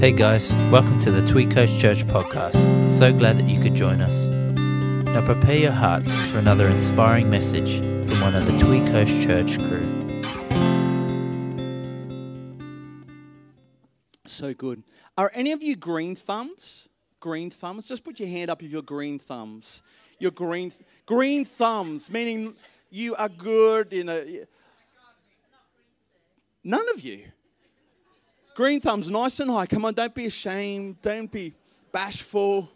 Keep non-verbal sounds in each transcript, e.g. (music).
Hey guys, welcome to the Tweed Coast Church podcast. So glad that you could join us. Now prepare your hearts for another inspiring message from one of the Tweed Coast Church crew. So good. Are any of you green thumbs? Green thumbs? Just put your hand up if you're green thumbs. You're green green thumbs, meaning you are good in a None of you. Green thumbs, nice and high. Come on, don't be ashamed. Don't be bashful.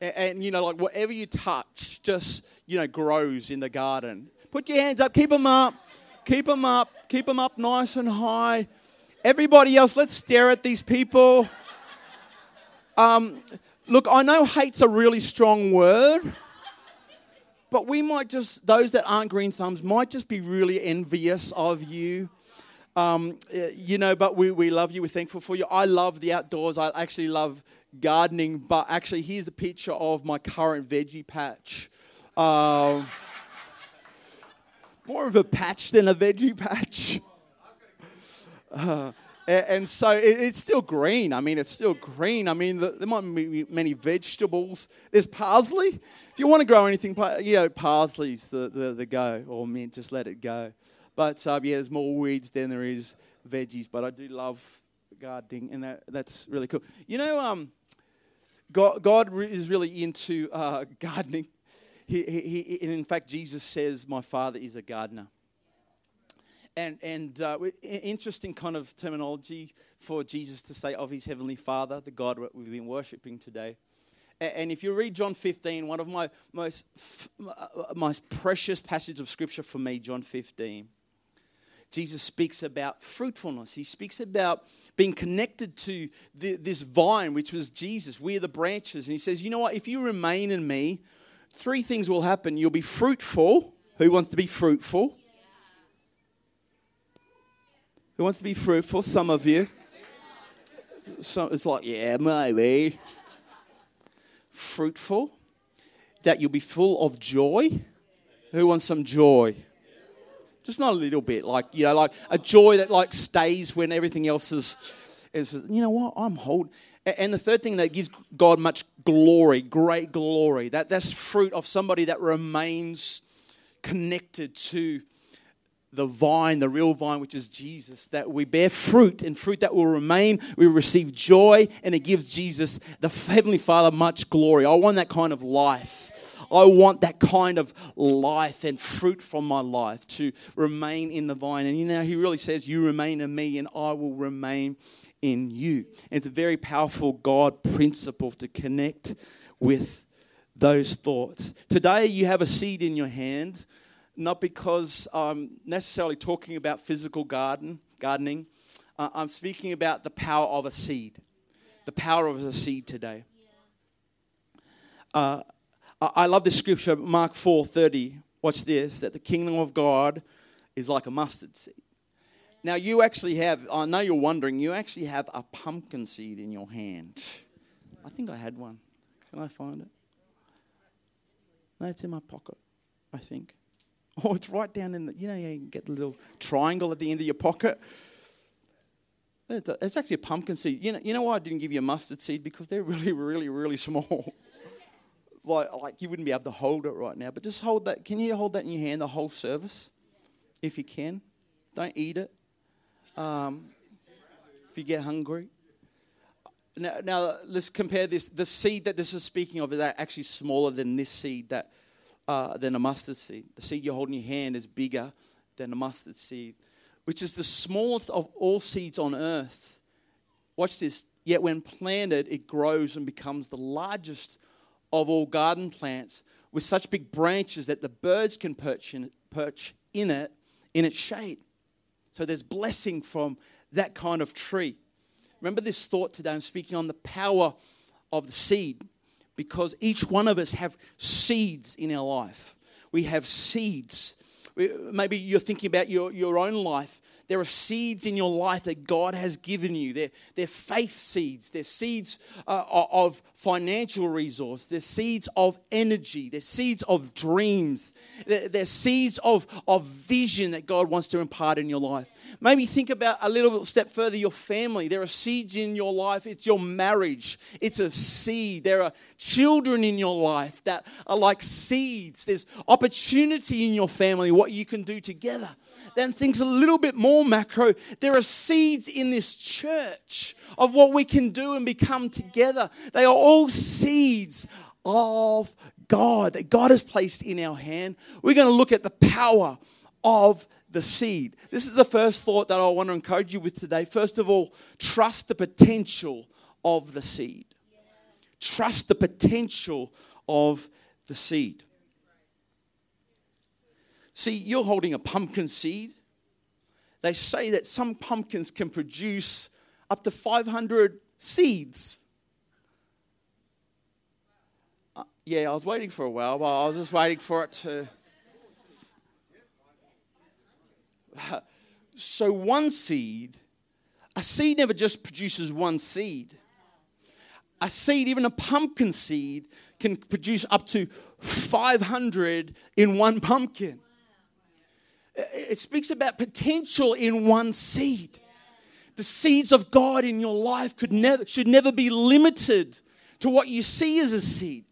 And, and, you know, like whatever you touch just, you know, grows in the garden. Put your hands up, keep them up, keep them up, keep them up nice and high. Everybody else, let's stare at these people. Um, look, I know hate's a really strong word, but we might just, those that aren't green thumbs, might just be really envious of you. Um, you know, but we, we love you. We're thankful for you. I love the outdoors. I actually love gardening, but actually, here's a picture of my current veggie patch. Um, more of a patch than a veggie patch. (laughs) Uh, and, and so it's still green. I mean, it's still green. I mean, there might be many vegetables. There's parsley. If you want to grow anything, you know, parsley's the, the, the go, or mint, just let it go. But uh, yeah, there's more weeds than there is veggies. But I do love gardening, and that, that's really cool. You know, um, God, God is really into uh, (laughs) gardening. He, he, he, and in fact, Jesus says, My Father is a gardener. And, and uh, interesting kind of terminology for Jesus to say of his heavenly Father, the God we've been worshiping today. And if you read John 15, one of my most, uh, most precious passages of scripture for me, John 15, Jesus speaks about fruitfulness. He speaks about being connected to the, this vine, which was Jesus. We're the branches. And he says, You know what? If you remain in me, three things will happen. You'll be fruitful. Who wants to be fruitful? Who wants to be fruitful? Some of you. So it's like, yeah, maybe. Fruitful. That you'll be full of joy. Who wants some joy? Just not a little bit, like, you know, like a joy that like stays when everything else is, is you know what, I'm holding. And the third thing that gives God much glory, great glory, that, that's fruit of somebody that remains connected to the vine, the real vine, which is Jesus, that we bear fruit and fruit that will remain. We receive joy, and it gives Jesus, the Heavenly Father, much glory. I want that kind of life. I want that kind of life and fruit from my life to remain in the vine. And you know, he really says, You remain in me, and I will remain in you. And it's a very powerful God principle to connect with those thoughts. Today, you have a seed in your hand, not because I'm necessarily talking about physical garden, gardening. Uh, I'm speaking about the power of a seed, the power of a seed today. Uh, I love this scripture, Mark 4:30. Watch this, that the kingdom of God is like a mustard seed. Now you actually have, I know you're wondering, you actually have a pumpkin seed in your hand. I think I had one. Can I find it? No, it's in my pocket, I think. Oh, it's right down in the, you know, you get the little triangle at the end of your pocket. It's actually a pumpkin seed. You know, you know why I didn't give you a mustard seed? Because they're (laughs) really, really, really small like, like you wouldn't be able to hold it right now, but just hold that. Can you hold that in your hand the whole service? If you can. Don't eat it. Um, if you get hungry. Now, now, let's compare this. The seed that this is speaking of is actually smaller than this seed, that, uh, than a mustard seed. The seed you hold in your hand is bigger than a mustard seed, which is the smallest of all seeds on earth. Watch this. Yet when planted, it grows and becomes the largest of all garden plants with such big branches that the birds can perch in, perch in it in its shade. So there's blessing from that kind of tree. Remember this thought today. I'm speaking on the power of the seed because each one of us have seeds in our life. We have seeds. Maybe you're thinking about your, your own life There are seeds in your life that God has given you. They're, they're faith seeds. They're seeds uh, of financial resource. They're seeds of energy. They're seeds of dreams. They're, they're seeds of, of vision that God wants to impart in your life. Maybe think about a little step further your family. There are seeds in your life. It's your marriage. It's a seed. There are children in your life that are like seeds. There's opportunity in your family, what you can do together then things a little bit more macro. There are seeds in this church of what we can do and become together. They are all seeds of God that God has placed in our hand. We're going to look at the power of the seed. This is the first thought that I want to encourage you with today. First of all, trust the potential of the seed. Trust the potential of the seed. See, you're holding a pumpkin seed. They say that some pumpkins can produce up to 500 seeds. Uh, yeah, I was waiting for a while, but I was just waiting for it to. (laughs) so, one seed, a seed never just produces one seed. A seed, even a pumpkin seed, can produce up to 500 in one pumpkin. It speaks about potential in one seed. The seeds of God in your life could never, should never be limited to what you see as a seed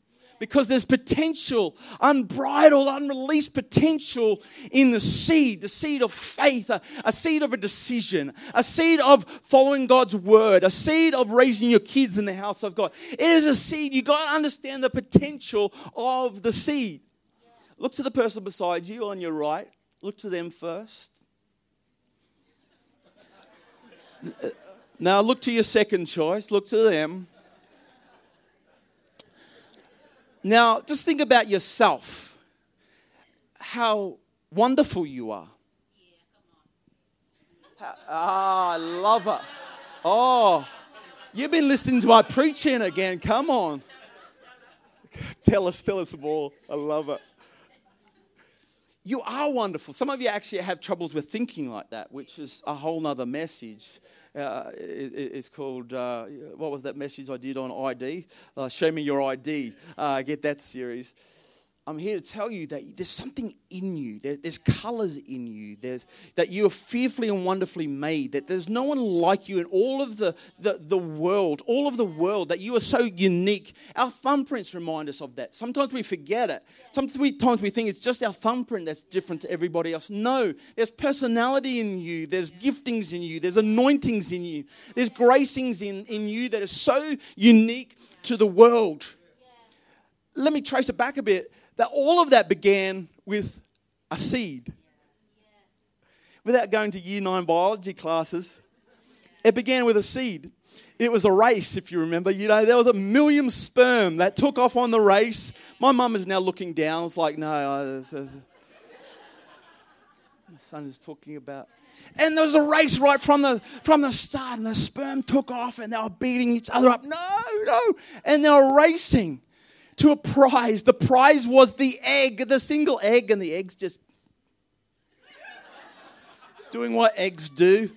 because there's potential, unbridled, unreleased potential in the seed, the seed of faith, a, a, seed of a decision, a seed of following God's word, a seed of raising your kids in the house of God. It is a seed. You got to understand the potential of the seed. Look to the person beside you on your right Look to them first. Now look to your second choice. Look to them. Now, just think about yourself. How wonderful you are. ah, I love it. Oh, you've been listening to my preaching again. Come on. Tell us, tell us more. I love it. You are wonderful. Some of you actually have troubles with thinking like that, which is a whole nother message. Uh, it, it's called, uh, what was that message I did on ID? Uh, Show me your ID. Uh, get that series. I'm here to tell you that there's something in you. There, there's colors in you. There's that you are fearfully and wonderfully made. That there's no one like you in all of the, the, the world, all of the world, that you are so unique. Our thumbprints remind us of that. Sometimes we forget it. Sometimes we think it's just our thumbprint that's different to everybody else. No, there's personality in you. There's giftings in you. There's anointings in you. There's gracings in, in you that are so unique to the world. Let me trace it back a bit that all of that began with a seed. Without going to year nine biology classes, it began with a seed. It was a race, if you remember. You know, there was a million sperm that took off on the race. My mum is now looking down. It's like, no, I, uh, my son is talking about. And there was a race right from the from the start, and the sperm took off, and they were beating each other up. No, no, and they were racing to a prize. The prize was the egg, the single egg, and the egg's just doing what eggs do.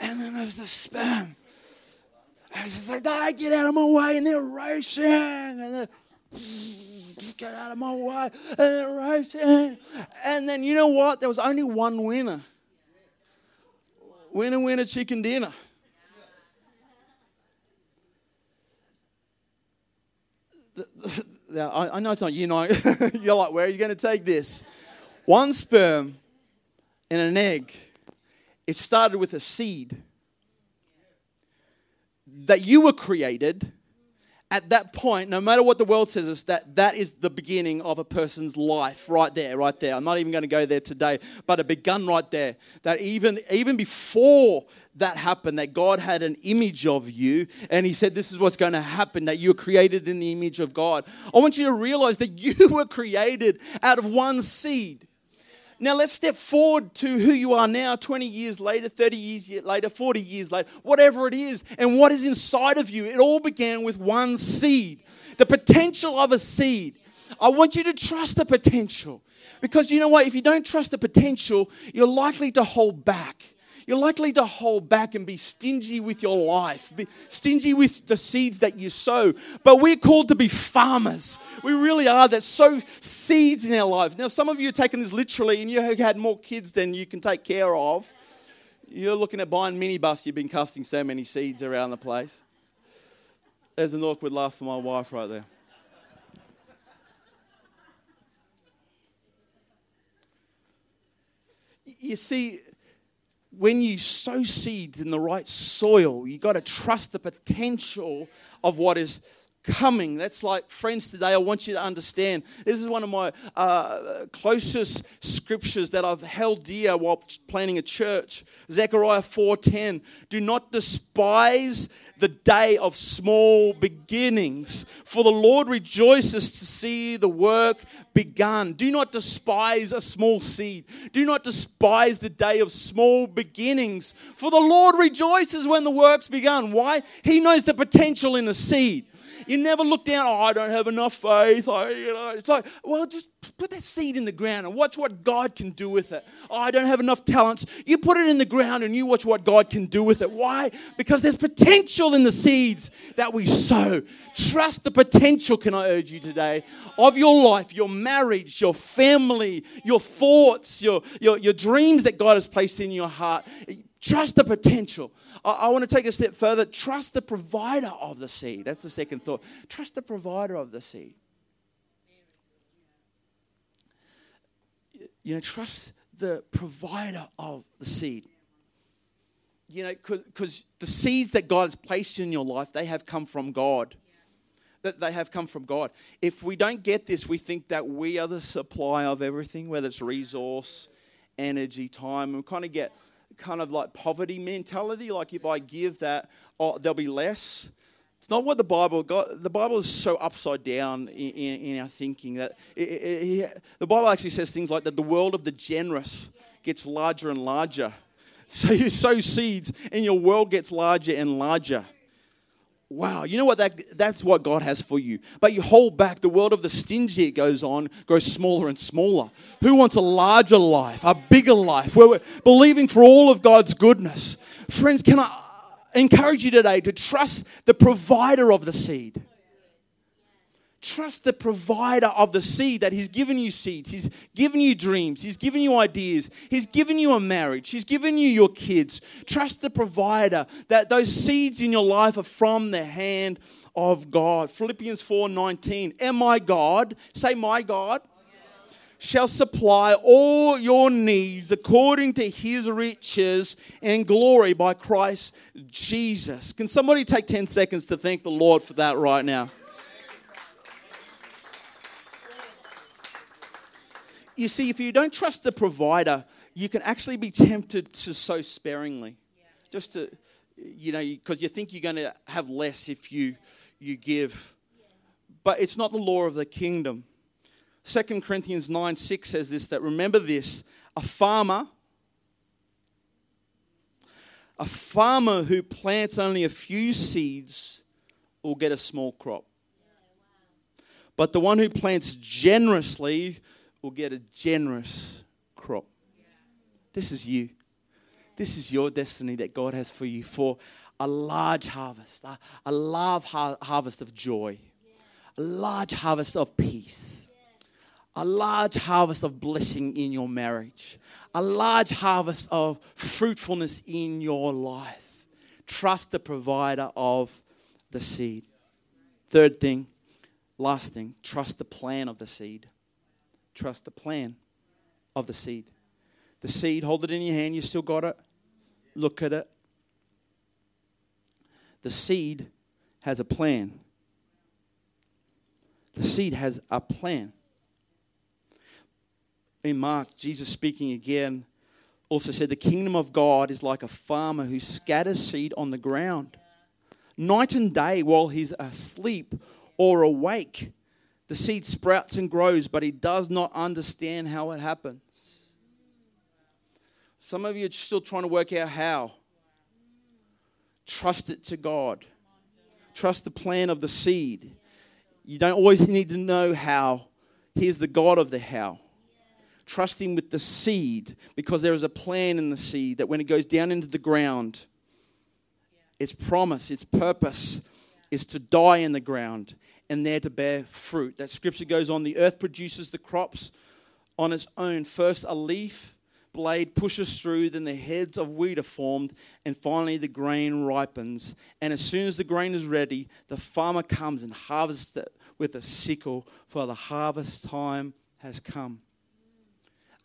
And then there's the sperm. And it's just like, I get out of my way, racing. And then, get out of my way, racing. And then you know what? There was only one winner. Winner, winner, chicken dinner. (laughs) I, I know it's not you know. (laughs) You're like, where are you going to take this? One sperm and an egg. It started with a seed. That you were created at that point, no matter what the world says us, that that is the beginning of a person's life right there, right there. I'm not even going to go there today, but it begun right there. That even, even before that happened, that God had an image of you, and He said, This is what's going to happen, that you were created in the image of God. I want you to realize that (laughs) you were created out of one seed. Now let's step forward to who you are now, 20 years later, 30 years later, 40 years later, whatever it is, and what is inside of you. It all began with one seed, the potential of a seed. I want you to trust the potential because you know what? If you don't trust the potential, you're likely to hold back You're likely to hold back and be stingy with your life, be stingy with the seeds that you sow. But we're called to be farmers. We really are that sow seeds in our life. Now, some of you are taking this literally and you have had more kids than you can take care of. You're looking at buying minibus, you've been casting so many seeds around the place. There's an awkward laugh for my wife right there. You see, when you sow seeds in the right soil, you got to trust the potential of what is coming. That's like, friends, today I want you to understand. This is one of my uh, closest scriptures that I've held dear while planning a church. Zechariah 4:10. Do not despise the day of small beginnings, for the Lord rejoices to see the work begun. Do not despise a small seed. Do not despise the day of small beginnings, for the Lord rejoices when the work's begun. Why? He knows the potential in the seed. You never look down, oh, I don't have enough faith. I, you know, it's like, well, just put that seed in the ground and watch what God can do with it. Oh, I don't have enough talents. You put it in the ground and you watch what God can do with it. Why? Because there's potential in the seeds that we sow. Trust the potential, can I urge you today, of your life, your marriage, your family, your thoughts, your, your, your dreams that God has placed in your heart. Trust the potential. I, I, want to take a step further. Trust the provider of the seed. That's the second thought. Trust the provider of the seed. You know, trust the provider of the seed. You know, because the seeds that God has placed in your life, they have come from God. That they have come from God. If we don't get this, we think that we are the supply of everything, whether it's resource, energy, time. We kind of get kind of like poverty mentality. Like if I give that, oh, there'll be less. It's not what the Bible got. The Bible is so upside down in, in, in our thinking that it, it, it, the Bible actually says things like that the world of the generous gets larger and larger. (laughs) So you sow seeds and your world gets larger and larger. Wow, you know what? That, that's what God has for you. But you hold back, the world of the stingy, it goes on, grows smaller and smaller. Who wants a larger life, a bigger life, where we're believing for all of God's goodness? Friends, can I encourage you today to trust the provider of the seed? Trust the provider of the seed that He's given you seeds. He's given you dreams. He's given you ideas. He's given you a marriage. He's given you your kids. Trust the provider that those seeds in your life are from the hand of God. Philippians 4 19. And my God, say, my God, shall supply all your needs according to his riches and glory by Christ Jesus. Can somebody take 10 seconds to thank the Lord for that right now? You see, if you don't trust the provider, you can actually be tempted to sow sparingly. Yeah. Just to, you know, because you think you're going to have less if you, you give. Yes. But it's not the law of the kingdom. 2 Corinthians 9 6 says this that remember this a farmer, a farmer who plants only a few seeds will get a small crop. But the one who plants generously will get a generous crop. This is you. This is your destiny that God has for you for a large harvest, a, a large har- harvest of joy, a large harvest of peace, a large harvest of blessing in your marriage, a large harvest of fruitfulness in your life. Trust the provider of the seed. Third thing, last thing, trust the plan of the seed trust the plan of the seed. The seed, hold it in your hand, you still got it. Look at it. The seed has a plan. The seed has a plan. In Mark, Jesus speaking again also said, The kingdom of God is like a farmer who scatters seed on the ground. Night and day while he's asleep or awake, the seed sprouts and grows, but he does not understand how it happens. Some of you are still trying to work out how. Trust it to God. Trust the plan of the seed. You don't always need to know how. He's the God of the how. trust Him with the seed because there is a plan in the seed that when it goes down into the ground, its promise, its purpose is to die in the ground and there to bear fruit. That scripture goes on the earth produces the crops on its own. First, a leaf blade pushes through, then the heads of wheat are formed, and finally the grain ripens. And as soon as the grain is ready, the farmer comes and harvests it with a sickle, for the harvest time has come.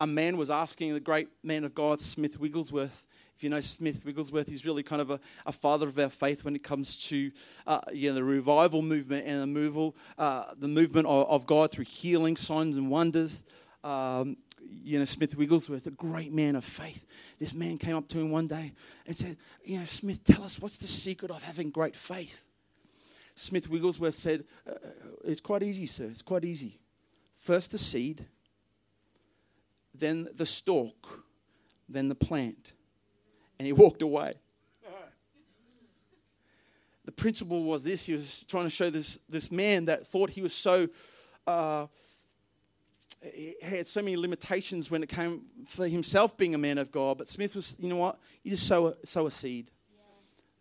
A man was asking the great man of God, Smith Wigglesworth, if you know Smith Wigglesworth, he's really kind of a, a father of our faith when it comes to uh, you know, the revival movement and the, moval, uh, the movement of, of, God through healing, signs, and wonders. Um, you know, Smith Wigglesworth, a great man of faith. This man came up to him one day and said, You know, Smith, tell us what's the secret of having great faith? Smith Wigglesworth said, uh, uh It's quite easy, sir. It's quite easy. First the seed, then the stalk, then the plant and he walked away. The principle was this he was trying to show this, this man that thought he was so, uh, he had so many limitations when it came for himself being a man of God. But Smith was, you know what? You just sow a, sow a seed.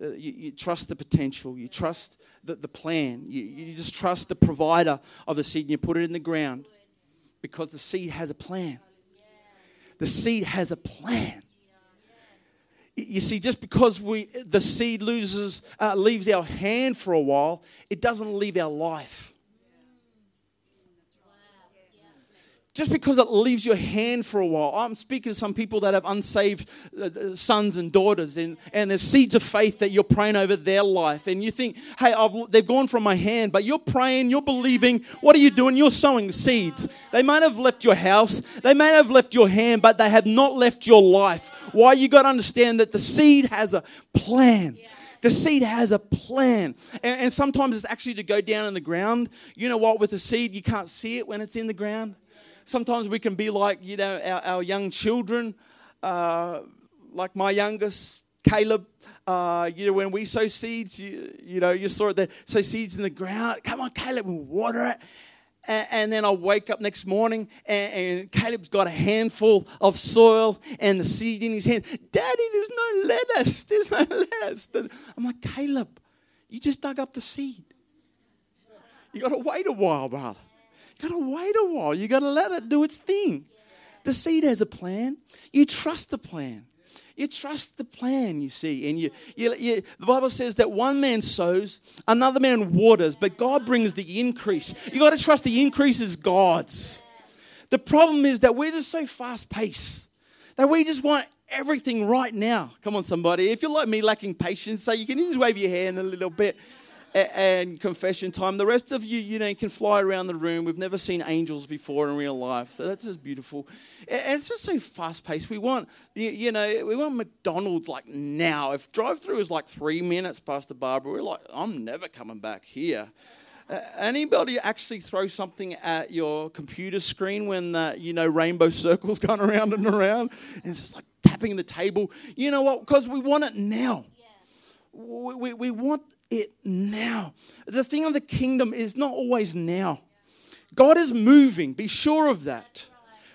Uh, you, you, trust the potential. You trust the, the plan. You, you just trust the provider of the seed and you put it in the ground because the seed has a plan. The seed has a plan. You see, just because we, the seed loses, uh, leaves our hand for a while, it doesn't leave our life. Just because it leaves your hand for a while. I'm speaking to some people that have unsaved uh, uh, sons and daughters, and, and there's seeds of faith that you're praying over their life. And you think, hey, I've, they've gone from my hand, but you're praying, you're believing. What are you doing? You're sowing seeds. They might have left your house, they may have left your hand, but they have not left your life. Why? You got to understand that the seed has a plan. The seed has a plan. And, and, sometimes it's actually to go down in the ground. You know what? With a seed, you can't see it when it's in the ground. Sometimes we can be like, you know, our, our young children, uh, like my youngest, Caleb. Uh, you know, when we sow seeds, you, you know, you saw it there, sow seeds in the ground. Come on, Caleb, we water it. And, then I wake up next morning and, and, Caleb's got a handful of soil and the seed in his hand. Daddy, there's no lettuce. There's no lettuce. I'm like, Caleb, you just dug up the seed. You got to wait a while, brother. You got to wait a while. You got to let it do its thing. The seed has a plan. You trust the plan. You trust the plan, you see. And you, you, you, the Bible says that one man sows, another man waters, but God brings the increase. You got to trust the increase is God's. The problem is that we're just so fast paced that we just want everything right now. Come on, somebody. If you're like me, lacking patience, so you can just wave your hand a little bit and confession time. The rest of you, you know, can fly around the room. We've never seen angels before in real life, so that's just beautiful. And it's just so fast paced. We want, you know, we want McDonald's like now. If drive through is like three minutes past the Barbara, we're like, I'm never coming back here. Uh, anybody actually throw something at your computer screen when the, you know rainbow circles (laughs) going around and around and it's just like tapping the table you know what because we want it now we, we, we want it now. The thing of the kingdom is not always now. God is moving, be sure of that.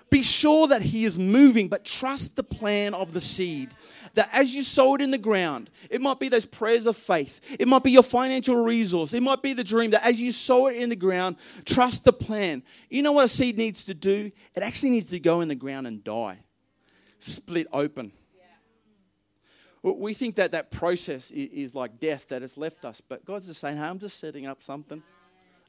Be sure that He is moving, but trust the plan of the seed. That as you sow it in the ground, it might be those prayers of faith, it might be your financial resource, it might be the dream that as you sow it in the ground, trust the plan. You know what a seed needs to do? It actually needs to go in the ground and die, split open. We think that that process is like death that has left us, but God's just saying, hey, I'm just setting up something.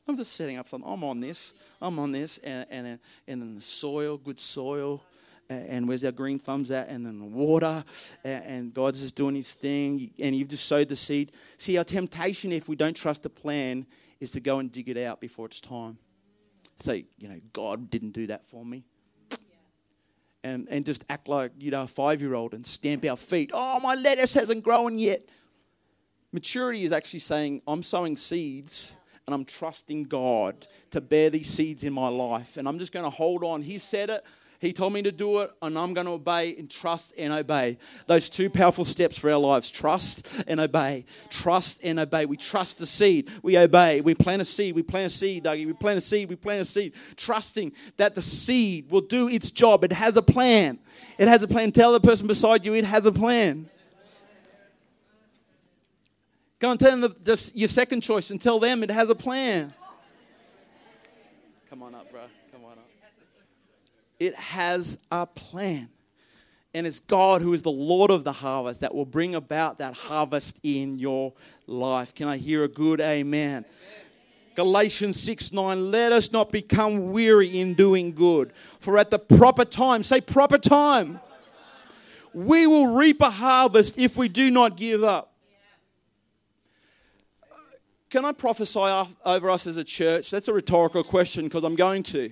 I'm just setting up something. I'm on this. I'm on this. And, and, and then the soil, good soil. And where's our green thumbs at? And then the water. And God's just doing his thing. And you've just sowed the seed. See, our temptation, if we don't trust the plan, is to go and dig it out before it's time. Say, you know, God didn't do that for me and, and just act like, you know, a five year old and stamp our feet. Oh, my lettuce hasn't grown yet. Maturity is actually saying, I'm sowing seeds and I'm trusting God to bear these seeds in my life. And I'm just going to hold on. He said it. He told me to do it, and I'm going to obey and trust and obey. Those two powerful steps for our lives trust and obey. Trust and obey. We trust the seed, we obey. We plant a seed, we plant a seed, Dougie. We plant a seed, we plant a seed. Trusting that the seed will do its job. It has a plan. It has a plan. Tell the person beside you, it has a plan. Go and tell them the, the, your second choice and tell them it has a plan. Come on up, bro. Come on up. It has a plan. And it's God who is the Lord of the harvest that will bring about that harvest in your life. Can I hear a good amen? amen. Galatians 6 9, let us not become weary in doing good, for at the proper time, say proper time, we will reap a harvest if we do not give up. Can I prophesy over us as a church? That's a rhetorical question because I'm going to.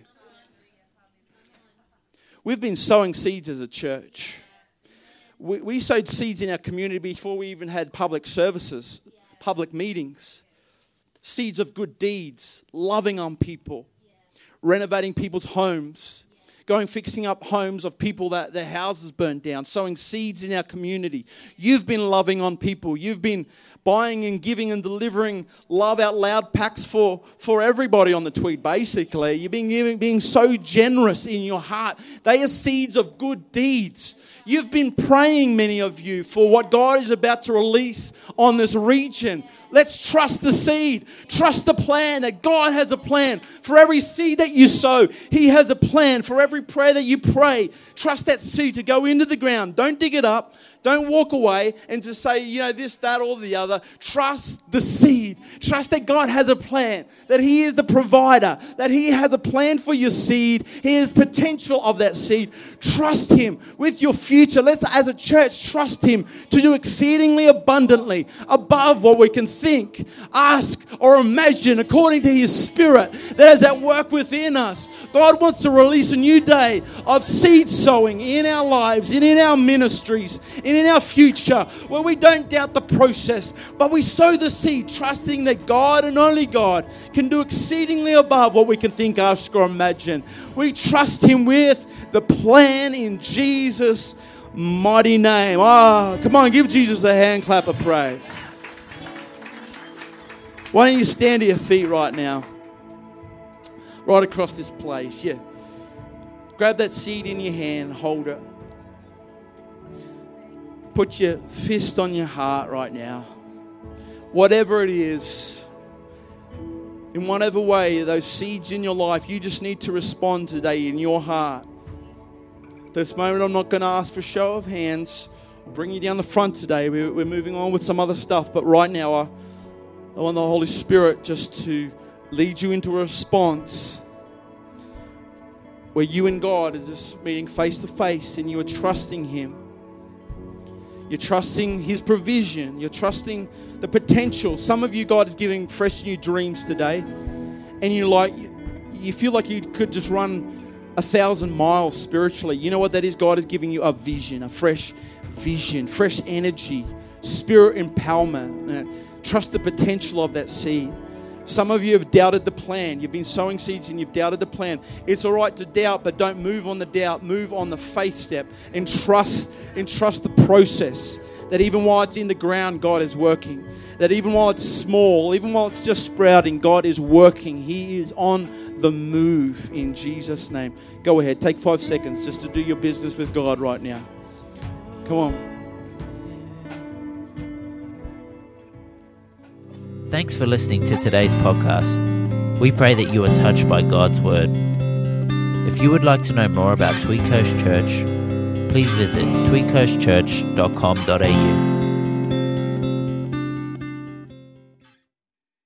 We've been sowing seeds as a church. We, we sowed seeds in our community before we even had public services, public meetings, seeds of good deeds, loving on people, renovating people's homes, going fixing up homes of people that their houses burned down, sowing seeds in our community. You've been loving on people. You've been buying and giving and delivering love out loud packs for, for everybody on the Tweed, basically. You've been giving, being so generous in your heart. They are seeds of good deeds. You've been praying, many of you, for what God is about to release on this region. Let's trust the seed. Trust the plan that God has a plan. For every seed that you sow, He has a plan. For every prayer that you pray, trust that seed to go into the ground. Don't dig it up. Don't walk away and just say, you know, this, that, or the other. Trust the seed. Trust that God has a plan, that He is the provider, that He has a plan for your seed. He has potential of that seed. Trust Him with your future. Let's, as a church, trust Him to do exceedingly abundantly above what we can think, ask, or imagine according to His Spirit that has that work within us. God wants to release a new day of seed sowing in our lives and in our ministries and in our future where we don't doubt the process, but we sow the seed, trusting that God and only God can do exceedingly above what we can think, ask, or imagine. We trust Him with the plan in Jesus' mighty name. Ah, oh, come on, give Jesus a hand clap of praise. Why don't you stand to your feet right now? Right across this place. Yeah. Grab that seed in your hand, hold it. Put your fist on your heart right now. Whatever it is, in whatever way, those seeds in your life, you just need to respond today in your heart. This moment, I'm not going to ask for show of hands. I'll bring you down the front today. We're moving on with some other stuff, but right now, I I want the Holy Spirit just to lead you into a response where you and God are just meeting face to face and you are trusting Him. You're trusting His provision. You're trusting the potential. Some of you, God is giving fresh new dreams today, and you like, you feel like you could just run a thousand miles spiritually. You know what that is? God is giving you a vision, a fresh vision, fresh energy, spirit empowerment. Trust the potential of that seed. Some of you have doubted the plan. You've been sowing seeds and you've doubted the plan. It's all right to doubt, but don't move on the doubt. Move on the faith step and trust and trust the process. That even while it's in the ground, God is working. That even while it's small, even while it's just sprouting, God is working. He is on the move in Jesus' name. Go ahead, take five seconds just to do your business with God right now. Come on. Thanks for listening to today's podcast. We pray that you are touched by God's Word. If you would like to know more about Tweed Coast Church, please visit tweedcoastchurch.com.au.